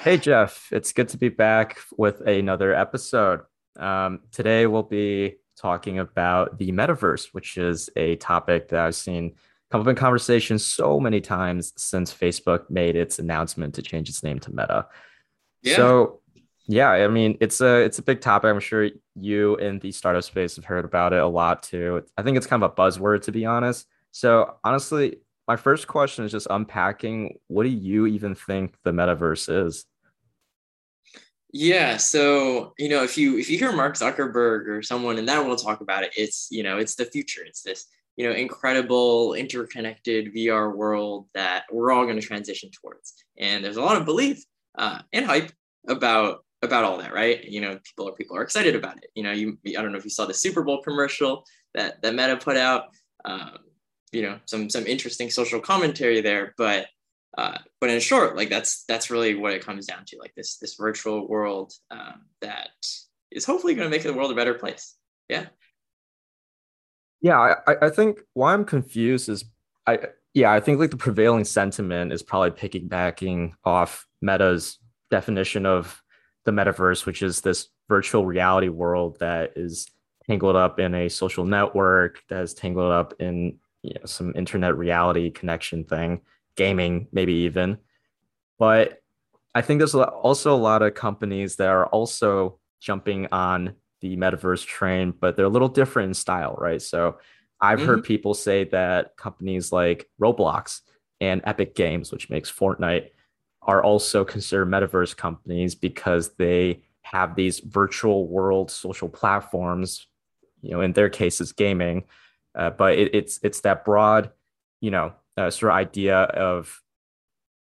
Hey, Jeff, it's good to be back with another episode. Um, today, we'll be talking about the metaverse, which is a topic that I've seen come up in conversation so many times since Facebook made its announcement to change its name to Meta. Yeah. So, yeah, I mean, it's a it's a big topic. I'm sure you in the startup space have heard about it a lot too. I think it's kind of a buzzword, to be honest. So, honestly, my first question is just unpacking what do you even think the metaverse is? Yeah, so you know, if you if you hear Mark Zuckerberg or someone in that world talk about it, it's you know, it's the future. It's this you know incredible interconnected VR world that we're all going to transition towards. And there's a lot of belief uh, and hype about about all that, right? You know, people are people are excited about it. You know, you I don't know if you saw the Super Bowl commercial that that Meta put out. Um, you know some some interesting social commentary there but uh, but in short like that's that's really what it comes down to like this this virtual world um, that is hopefully going to make the world a better place. Yeah. Yeah I, I think why i'm confused is i yeah i think like the prevailing sentiment is probably piggybacking off meta's definition of the metaverse which is this virtual reality world that is tangled up in a social network that is tangled up in you know, some internet reality connection thing, gaming, maybe even. But I think there's also a lot of companies that are also jumping on the metaverse train, but they're a little different in style, right? So I've mm-hmm. heard people say that companies like Roblox and Epic Games, which makes Fortnite, are also considered metaverse companies because they have these virtual world social platforms, you know, in their cases, gaming, uh, but it, it's it's that broad, you know, uh, sort of idea of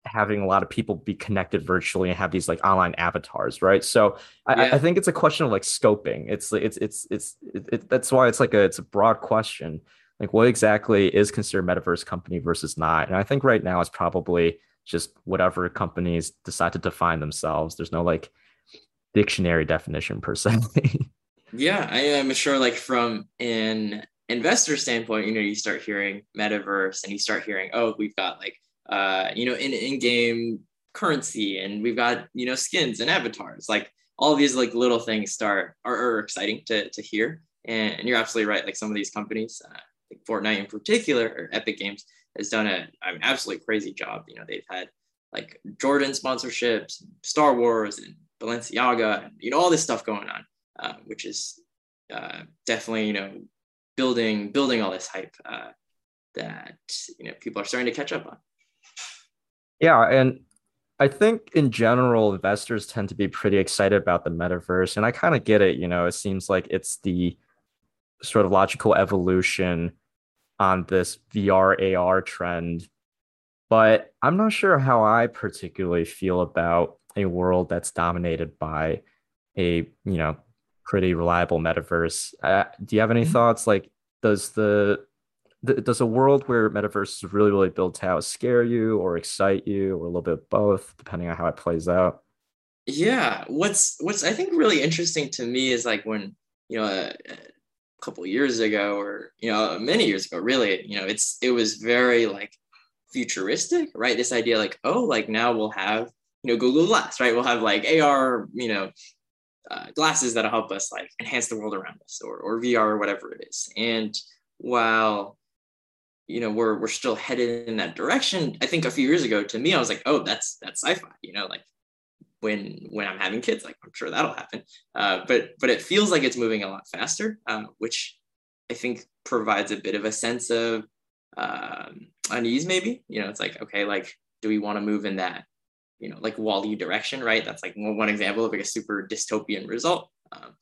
having a lot of people be connected virtually and have these like online avatars, right? So I, yeah. I think it's a question of like scoping. It's it's it's it's it, it, that's why it's like a it's a broad question. Like what exactly is considered metaverse company versus not? And I think right now it's probably just whatever companies decide to define themselves. There's no like dictionary definition per se. yeah, I am sure like from an investor standpoint, you know, you start hearing metaverse and you start hearing, oh, we've got like, uh, you know, in in-game currency and we've got, you know, skins and avatars. Like all these like little things start are, are exciting to, to hear. And, and, you're absolutely right. Like some of these companies, uh, like Fortnite in particular, or Epic Games has done a, an absolutely crazy job. You know, they've had like Jordan sponsorships, Star Wars and Balenciaga, and, you know, all this stuff going on, uh, which is uh, definitely, you know, building building all this hype uh, that you know people are starting to catch up on. Yeah, and I think in general, investors tend to be pretty excited about the metaverse, and I kind of get it. You know, it seems like it's the sort of logical evolution on this VR AR trend, but I'm not sure how I particularly feel about a world that's dominated by a you know pretty reliable metaverse. Uh, do you have any mm-hmm. thoughts? Like, does the, the does a world where metaverse is really really built out scare you or excite you or a little bit both, depending on how it plays out? Yeah, what's what's I think really interesting to me is like when you know a, a couple years ago or you know many years ago, really, you know, it's it was very like futuristic, right? This idea like oh, like now we'll have you know Google Glass, right? We'll have like AR, you know, uh, glasses that'll help us like enhance the world around us or, or VR or whatever it is. And while you know we're we're still headed in that direction, I think a few years ago to me I was like, oh, that's that's sci-fi. You know, like when when I'm having kids, like I'm sure that'll happen. Uh, but but it feels like it's moving a lot faster, um, which I think provides a bit of a sense of um, unease. Maybe you know, it's like okay, like do we want to move in that you know like WALL-E direction, right? That's like one example of like a super dystopian result. Um,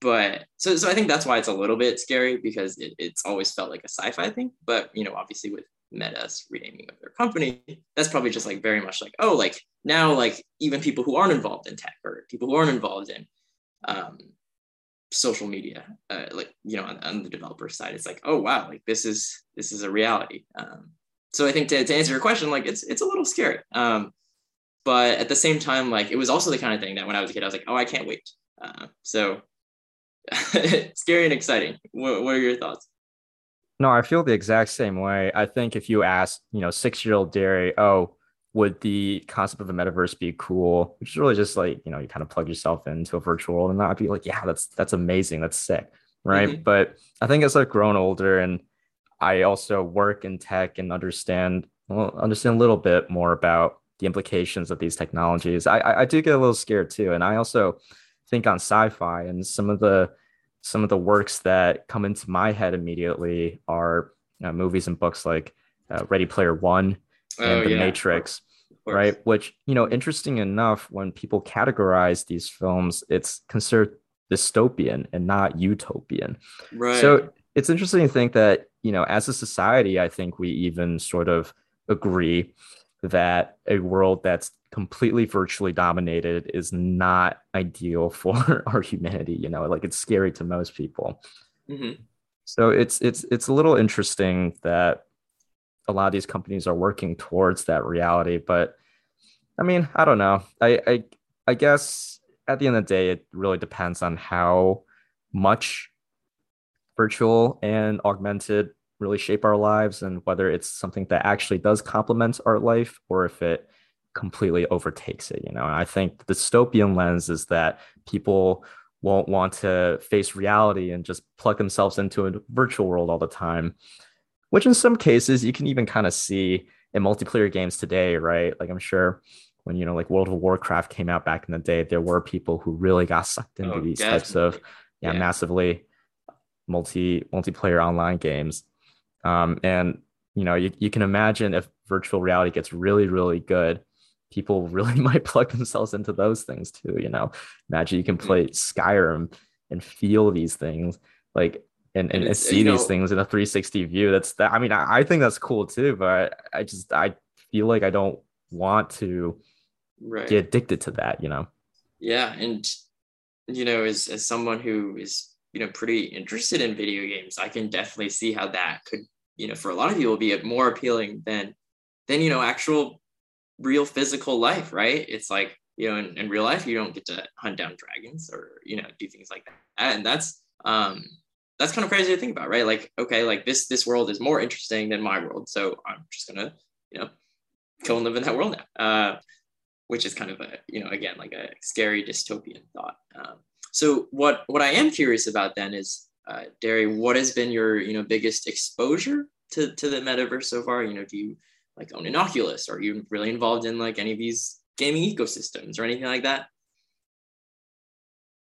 but so so I think that's why it's a little bit scary because it, it's always felt like a sci-fi thing. But you know, obviously with Meta's renaming of their company, that's probably just like very much like oh like now like even people who aren't involved in tech or people who aren't involved in um, social media, uh, like you know on, on, the developer side, it's like oh wow like this is this is a reality. Um, so I think to, to answer your question, like it's it's a little scary. Um, but at the same time, like it was also the kind of thing that when I was a kid, I was like, oh, I can't wait. Uh, so scary and exciting. What, what are your thoughts? No, I feel the exact same way. I think if you ask, you know, six year old Derry, oh, would the concept of a metaverse be cool? Which is really just like, you know, you kind of plug yourself into a virtual world and I'd be like, yeah, that's that's amazing. That's sick. Right. Mm-hmm. But I think as I've grown older and I also work in tech and understand well, understand a little bit more about the implications of these technologies. I, I do get a little scared too. And I also think on sci-fi and some of the some of the works that come into my head immediately are uh, movies and books like uh, Ready Player One and oh, The yeah. Matrix, right? Which you know, interesting enough, when people categorize these films, it's considered dystopian and not utopian. Right. So it's interesting to think that you know, as a society, I think we even sort of agree that a world that's completely virtually dominated is not ideal for our humanity you know like it's scary to most people mm-hmm. so it's it's it's a little interesting that a lot of these companies are working towards that reality but i mean i don't know i i, I guess at the end of the day it really depends on how much virtual and augmented really shape our lives and whether it's something that actually does complement our life or if it completely overtakes it you know? And i think the dystopian lens is that people won't want to face reality and just plug themselves into a virtual world all the time which in some cases you can even kind of see in multiplayer games today right? Like i'm sure when you know like world of warcraft came out back in the day there were people who really got sucked into oh, these definitely. types of yeah, yeah. massively multi multiplayer online games um, and you know, you, you can imagine if virtual reality gets really, really good, people really might plug themselves into those things too. You know, imagine you can mm-hmm. play Skyrim and feel these things like and, and, and see these know, things in a 360 view. That's that. I mean, I, I think that's cool too, but I just I feel like I don't want to right. get addicted to that. You know. Yeah, and you know, as as someone who is you know pretty interested in video games i can definitely see how that could you know for a lot of people be more appealing than than you know actual real physical life right? It's like you know in, in real life you don't get to hunt down dragons or you know do things like that. And that's um that's kind of crazy to think about right? Like okay like this this world is more interesting than my world so i'm just gonna you know go and live in that world now. Uh which is kind of a you know again like a scary dystopian thought um, so what what I am curious about then is, uh, Derry, what has been your you know biggest exposure to to the metaverse so far? You know, do you like own an Oculus? Are you really involved in like any of these gaming ecosystems or anything like that?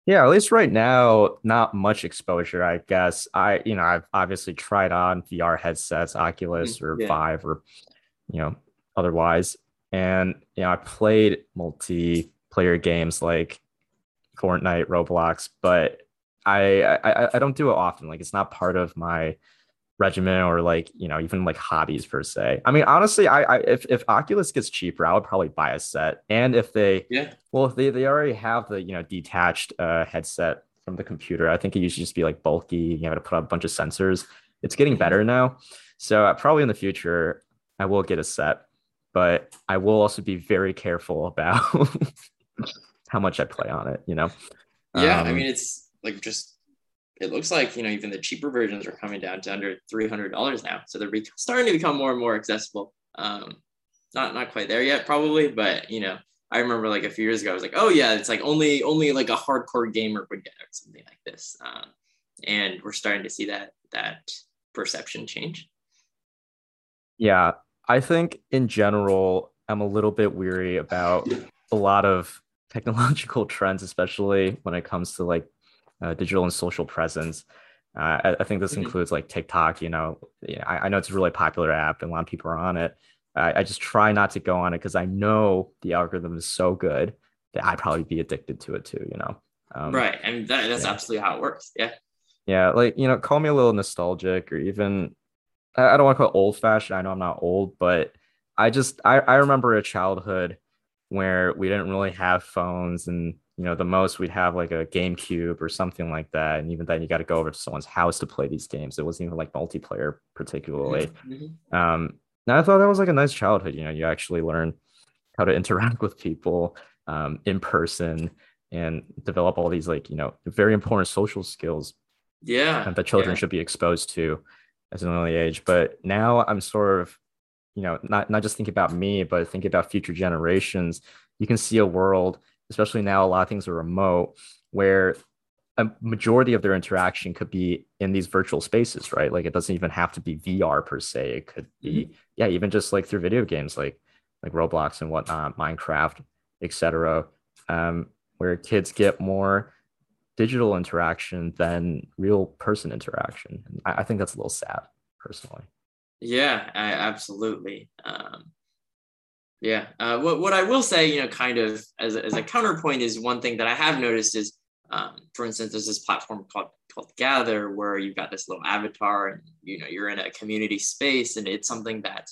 Yeah, at least right now, not much exposure, I guess. I, you know, I've obviously tried on VR headsets, Oculus mm-hmm. or yeah. Vive or, you know, otherwise. And, you know, I played multiplayer games like Fortnite, Roblox, but I, I I don't do it often. Like it's not part of my regimen or like you know even like hobbies per se. I mean honestly, I, I if if Oculus gets cheaper, I would probably buy a set. And if they yeah well if they they already have the you know detached uh, headset from the computer, I think it used to just be like bulky. You have to put up a bunch of sensors. It's getting better mm-hmm. now, so uh, probably in the future I will get a set, but I will also be very careful about how much I play on it, you know? Yeah. Um, I mean, it's like just, it looks like, you know, even the cheaper versions are coming down to under $300 now. So they're be- starting to become more and more accessible. Um, not, not quite there yet, probably, but you know, I remember like a few years ago, I was like, oh yeah, it's like only, only like a hardcore gamer would get something like this. Um, and we're starting to see that, that perception change. Yeah. I think in general, I'm a little bit weary about a lot of technological trends, especially when it comes to like uh, digital and social presence. Uh, I, I, think this mm-hmm. includes like TikTok. You know, I, I, know it's a really popular app and a lot of people are on it. I, I just try not to go on it because I know the algorithm is so good that I'd probably be addicted to it too. You know, um, right? And that, that's yeah. absolutely how it works. Yeah. Yeah, like you know, call me a little nostalgic or even I, I don't want to call it old fashioned. I know I'm not old, but I just I, I remember a childhood where we didn't really have phones and you know the most we'd have like a GameCube or something like that and even then you got to go over to someone's house to play these games it wasn't even like multiplayer particularly mm-hmm. um now i thought that was like a nice childhood you know you actually learn how to interact with people um, in person and develop all these like you know very important social skills yeah that children yeah. should be exposed to at an early age but now i'm sort of you know, not not just think about me, but think about future generations. You can see a world, especially now, a lot of things are remote, where a majority of their interaction could be in these virtual spaces, right? Like it doesn't even have to be VR per se. It could be, mm-hmm. yeah, even just like through video games like like Roblox and whatnot, Minecraft, etc. Um, where kids get more digital interaction than real person interaction. And I, I think that's a little sad, personally. Yeah, I, absolutely. Um, yeah. Uh, what what I will say, you know, kind of as a, as a counterpoint is one thing that I have noticed is um, for instance, there's this platform called called Gather where you've got this little avatar and you know you're in a community space and it's something that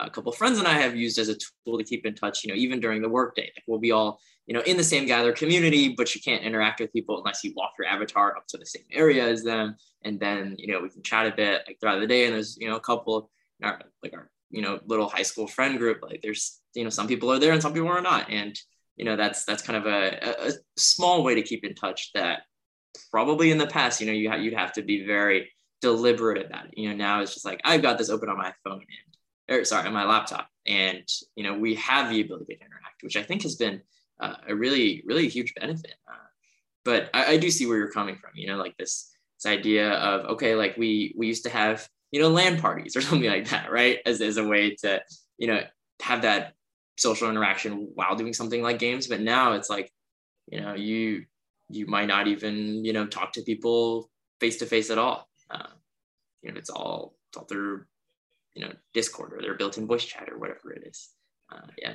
a couple of friends and I have used as a tool to keep in touch. You know, even during the workday, like we'll be all you know in the same Gather community, but you can't interact with people unless you walk your avatar up to the same area as them, and then you know we can chat a bit like throughout the day. And there's you know a couple our, like our you know little high school friend group like there's you know some people are there and some people are not. And you know that's that's kind of a, a small way to keep in touch that probably in the past you know you ha- you'd have to be very deliberate about it. You know now it's just like i've got this open on my phone and or sorry on my laptop. And you know we have the ability to interact which i think has been uh, a really really huge benefit. Uh, but I, I do see where you're coming from you know like this this idea of okay like we we used to have you know LAN parties or something like that right? As, as a way to you know have that social interaction while doing something like games. But now it's like you know you you might not even you know talk to people face to face at all. Uh, you know it's all it's all through you know discord or their built-in voice chat or whatever it is. Uh, yeah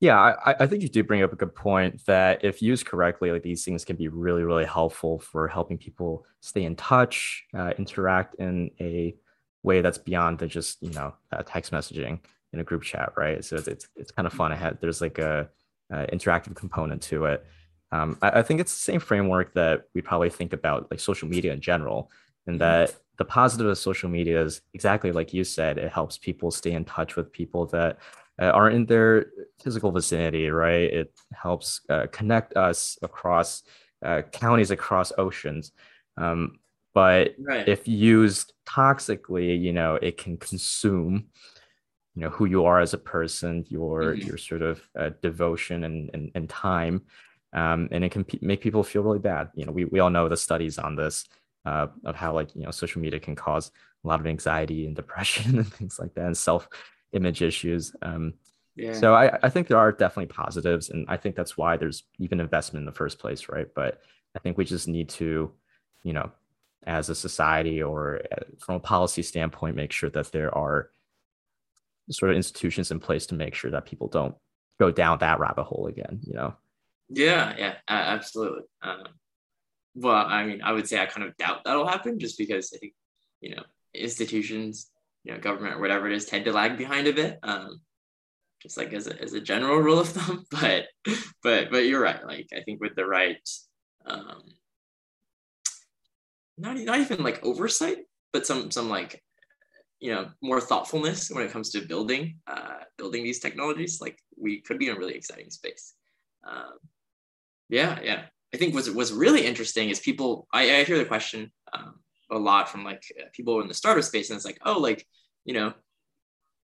yeah I, I think you do bring up a good point that if used correctly like these things can be really really helpful for helping people stay in touch uh, interact in a way that's beyond the just you know uh, text messaging in a group chat, right? So it's it's, it's kind of fun. It had, there's like a, a, interactive component to it. Um, I, I, think it's the same framework that we probably think about like social media in general, and mm-hmm. that the positive of social media is exactly like you said. It helps people stay in touch with people that uh, are in their physical vicinity, right? It helps uh, connect us across uh, counties, across oceans. Um, but right. if used toxically, you know, it can consume you know who you are as a person your mm-hmm. your sort of uh, devotion and, and, and time um, and it can p- make people feel really bad you know we, we all know the studies on this uh, of how like you know social media can cause a lot of anxiety and depression and things like that and self image issues um, yeah. so I, I think there are definitely positives and i think that's why there's even investment in the first place right? But i think we just need to you know as a society or uh, from a policy standpoint make sure that there are sort of institutions in place to make sure that people don't go down that rabbit hole again you know? Yeah yeah absolutely. Um, well i mean i would say i kind of doubt that'll happen just because i think you know institutions you know government or whatever it is tend to lag behind a bit um, just like as a, as a general rule of thumb but but but you're right. Like i think with the right um not, not even like oversight but some some like you know more thoughtfulness when it comes to building uh, building these technologies like we could be in a really exciting space. Um, yeah yeah. I think what's, what's really interesting is people i, I hear the question um, a lot from like uh, people in the startup space and it's like oh like you know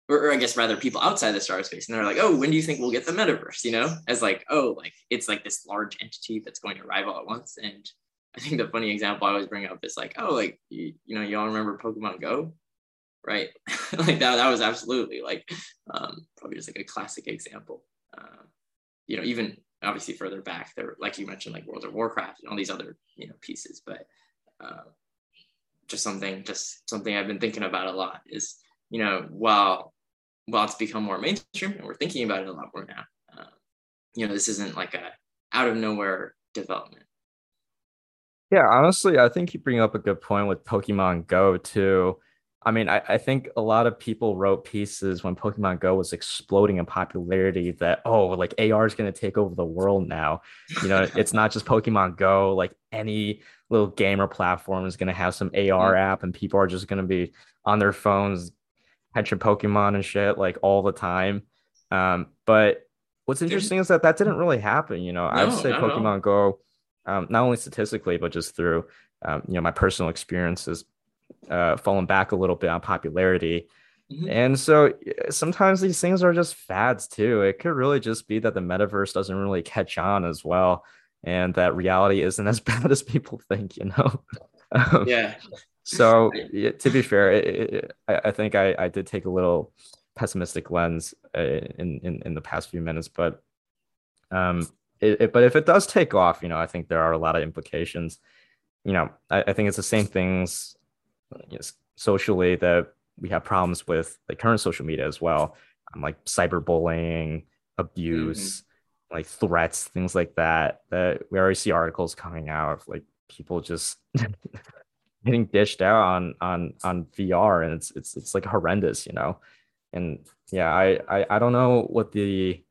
or, or, I guess rather people outside the startup space, and they're like, "Oh, when do you think we'll get the metaverse?" You know, as like, "Oh, like it's like this large entity that's going to arrive all at once." And I think the funny example I always bring up is like, "Oh, like you, you know, y'all remember Pokemon Go? right? like that, that was absolutely like um, probably just like a classic example. Uh, you know, even obviously further back there, like you mentioned, like World of Warcraft and all these other you know pieces, but uh, just something, just something I've been thinking about a lot is you know while while it's become more mainstream and we're thinking about it a lot more now, uh, you know, this isn't like a out of nowhere development. Yeah, honestly, I think you bring up a good point with Pokemon Go too. I mean, I, I think a lot of people wrote pieces when Pokemon Go was exploding in popularity that, oh, like AR is going to take over the world now. You know, it's not just Pokemon Go, like any little gamer platform is going to have some AR mm-hmm. app and people are just going to be on their phones catching Pokemon and shit like all the time. Um, but what's interesting is that that didn't really happen. You know, no, I would say Pokemon Go, um, not only statistically, but just through, um, you know, my personal experiences uh, fallen back a little bit on popularity. Mm-hmm. And so sometimes these things are just fads too. It could really just be that the metaverse doesn't really catch on as well, and that reality isn't as bad as people think. You know. Um, yeah. So to be fair, it, it, I, I think I, I did take a little pessimistic lens uh, in, in in the past few minutes, but um, it, it, but if it does take off, you know, I think there are a lot of implications. You know, I, I think it's the same things you know, socially that we have problems with like current social media as well, um, like cyberbullying, abuse, mm-hmm. Like threats, things like that. That we already see articles coming out of like people just getting dished out on on on VR, and it's it's it's like horrendous, you know. And yeah, I I, I don't know what the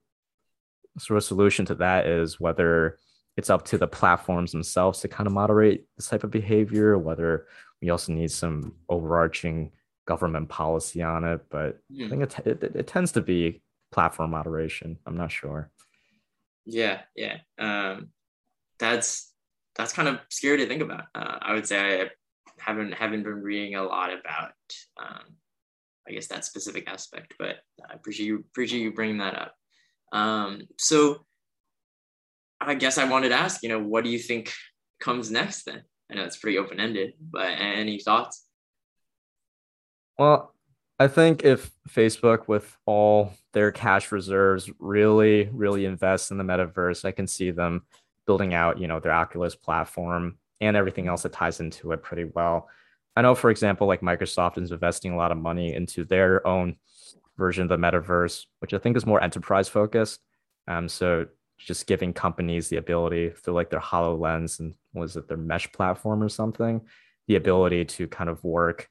sort of solution to that is whether it's up to the platforms themselves to kind of moderate this type of behavior, whether we also need some overarching government policy on it. But mm. I hmm. think it, it, it, tends to be platform moderation. I'm not sure. Yeah, yeah. Um, that's that's kind of scary to think about. Uh, I would say I haven't haven't been reading a lot about um, I guess that specific aspect, but I appreciate you appreciate you bringing that up. Um, so I guess I wanted to ask, you know, what do you think comes next then? I know it's pretty open ended, but any thoughts? Well, I think if Facebook, with all their cash reserves, really, really invests in the metaverse, I can see them building out, you know, their Oculus platform and everything else that ties into it pretty well. I know, for example, like Microsoft is investing a lot of money into their own version of the metaverse, which I think is more enterprise focused. Um, so just giving companies the ability through like their HoloLens and was it their mesh platform or something, the ability to kind of work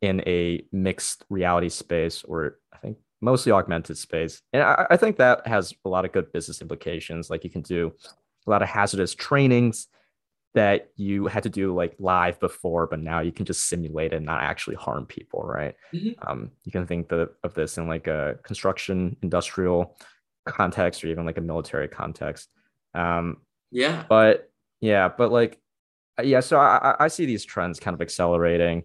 in a mixed reality space or I think mostly augmented space. And I, I think that has a lot of good business implications. Like you can do a lot of hazardous trainings that you had to do like live before, but now you can just simulate it and not actually harm people, right? Mm-hmm. Um, you can think the, of this in like a construction industrial context or even like a military context. Um, yeah. But yeah, but like, yeah, so I, I see these trends kind of accelerating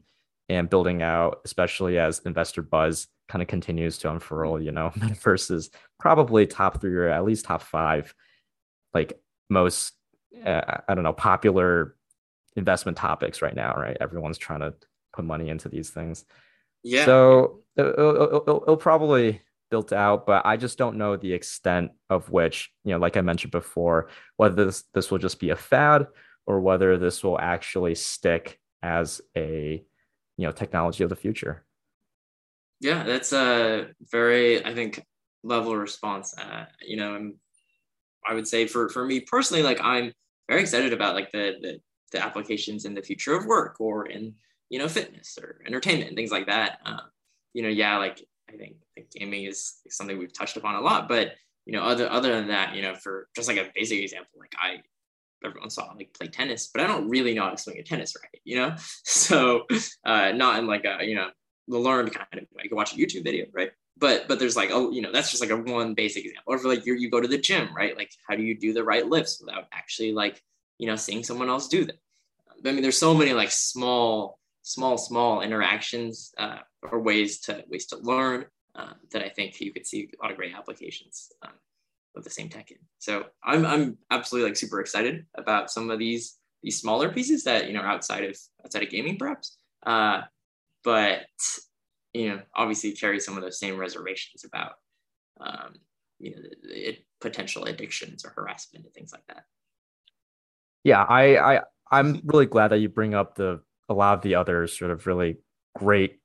and building out, especially as investor buzz kind of continues to unfurl, you know, versus probably top three or at least top five, like most uh, I don't know, popular investment topics right now, right? Everyone's trying to put money into these things. Yeah. So it'll, it'll, it'll, probably built out, but I just don't know the extent of which, you know, like I mentioned before, whether this, this will just be a fad or whether this will actually stick as a, you know, technology of the future. Yeah, that's a very, I think, level response. Uh, you know, I'm, I would say for for me personally, like I'm very excited about like the, the, the applications in the future of work or in you know fitness or entertainment and things like that. Um, you know, yeah, like I think like gaming is something we've touched upon a lot, but you know, other other than that, you know, for just like a basic example, like I everyone saw like play tennis, but I don't really know how to swing a tennis racket, you know? So uh not in like a, you know, the learned kind of way. You can watch a YouTube video, right? but but there's like oh you know that's just like a one basic example or for like you you go to the gym right like how do you do the right lifts without actually like you know seeing someone else do them i mean there's so many like small small small interactions uh, or ways to ways to learn uh, that i think you could see a lot of great applications um, of the same tech in so i'm i'm absolutely like super excited about some of these these smaller pieces that you know outside of outside of gaming perhaps uh, but you know, obviously carry some of those same reservations about, um, you know, it, potential addictions or harassment and things like that. Yeah, I, I, I'm really glad that you bring up the a lot of the other sort of really great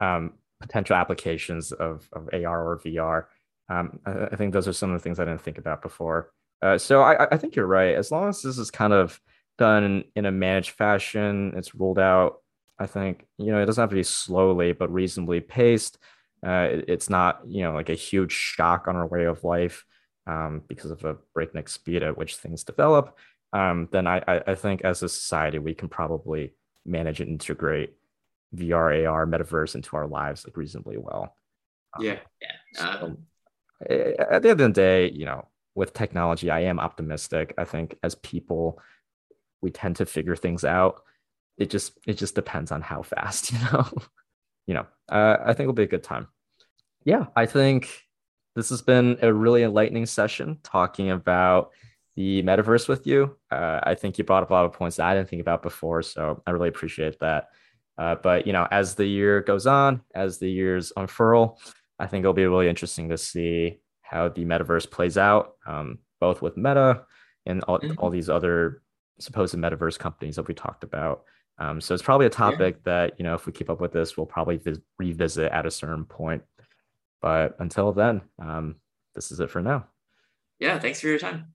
um, potential applications of, of AR or VR. Um, I, I, think those are some of the things I didn't think about before. Uh, so I, I think you're right. As long as this is kind of done in a managed fashion, it's rolled out I think you know it doesn't have to be slowly, but reasonably paced. Uh, it, it's not you know like a huge shock on our way of life um, because of the breakneck speed at which things develop. Um, then I, I think as a society we can probably manage and integrate VR, AR, metaverse into our lives like reasonably well. Um, yeah, yeah. Um, so, at the end of the day, you know, with technology, I am optimistic. I think as people, we tend to figure things out it just it just depends on how fast you know you know uh, i think it'll be a good time yeah, I think this has been a really enlightening session talking about the metaverse with you. Uh, I think you brought up a lot of points that I didn't think about before, so I really appreciate that. Uh, but you know, as the year goes on, as the years unfurl, I think it'll be really interesting to see how the metaverse plays out, um, both with Meta and all, mm-hmm. all these other supposed metaverse companies that we talked about. Um, so it's probably a topic yeah. that you know, if we keep up with this, we'll probably vis- revisit at a certain point. But until then, um, this is it for now. Yeah, thanks for your time.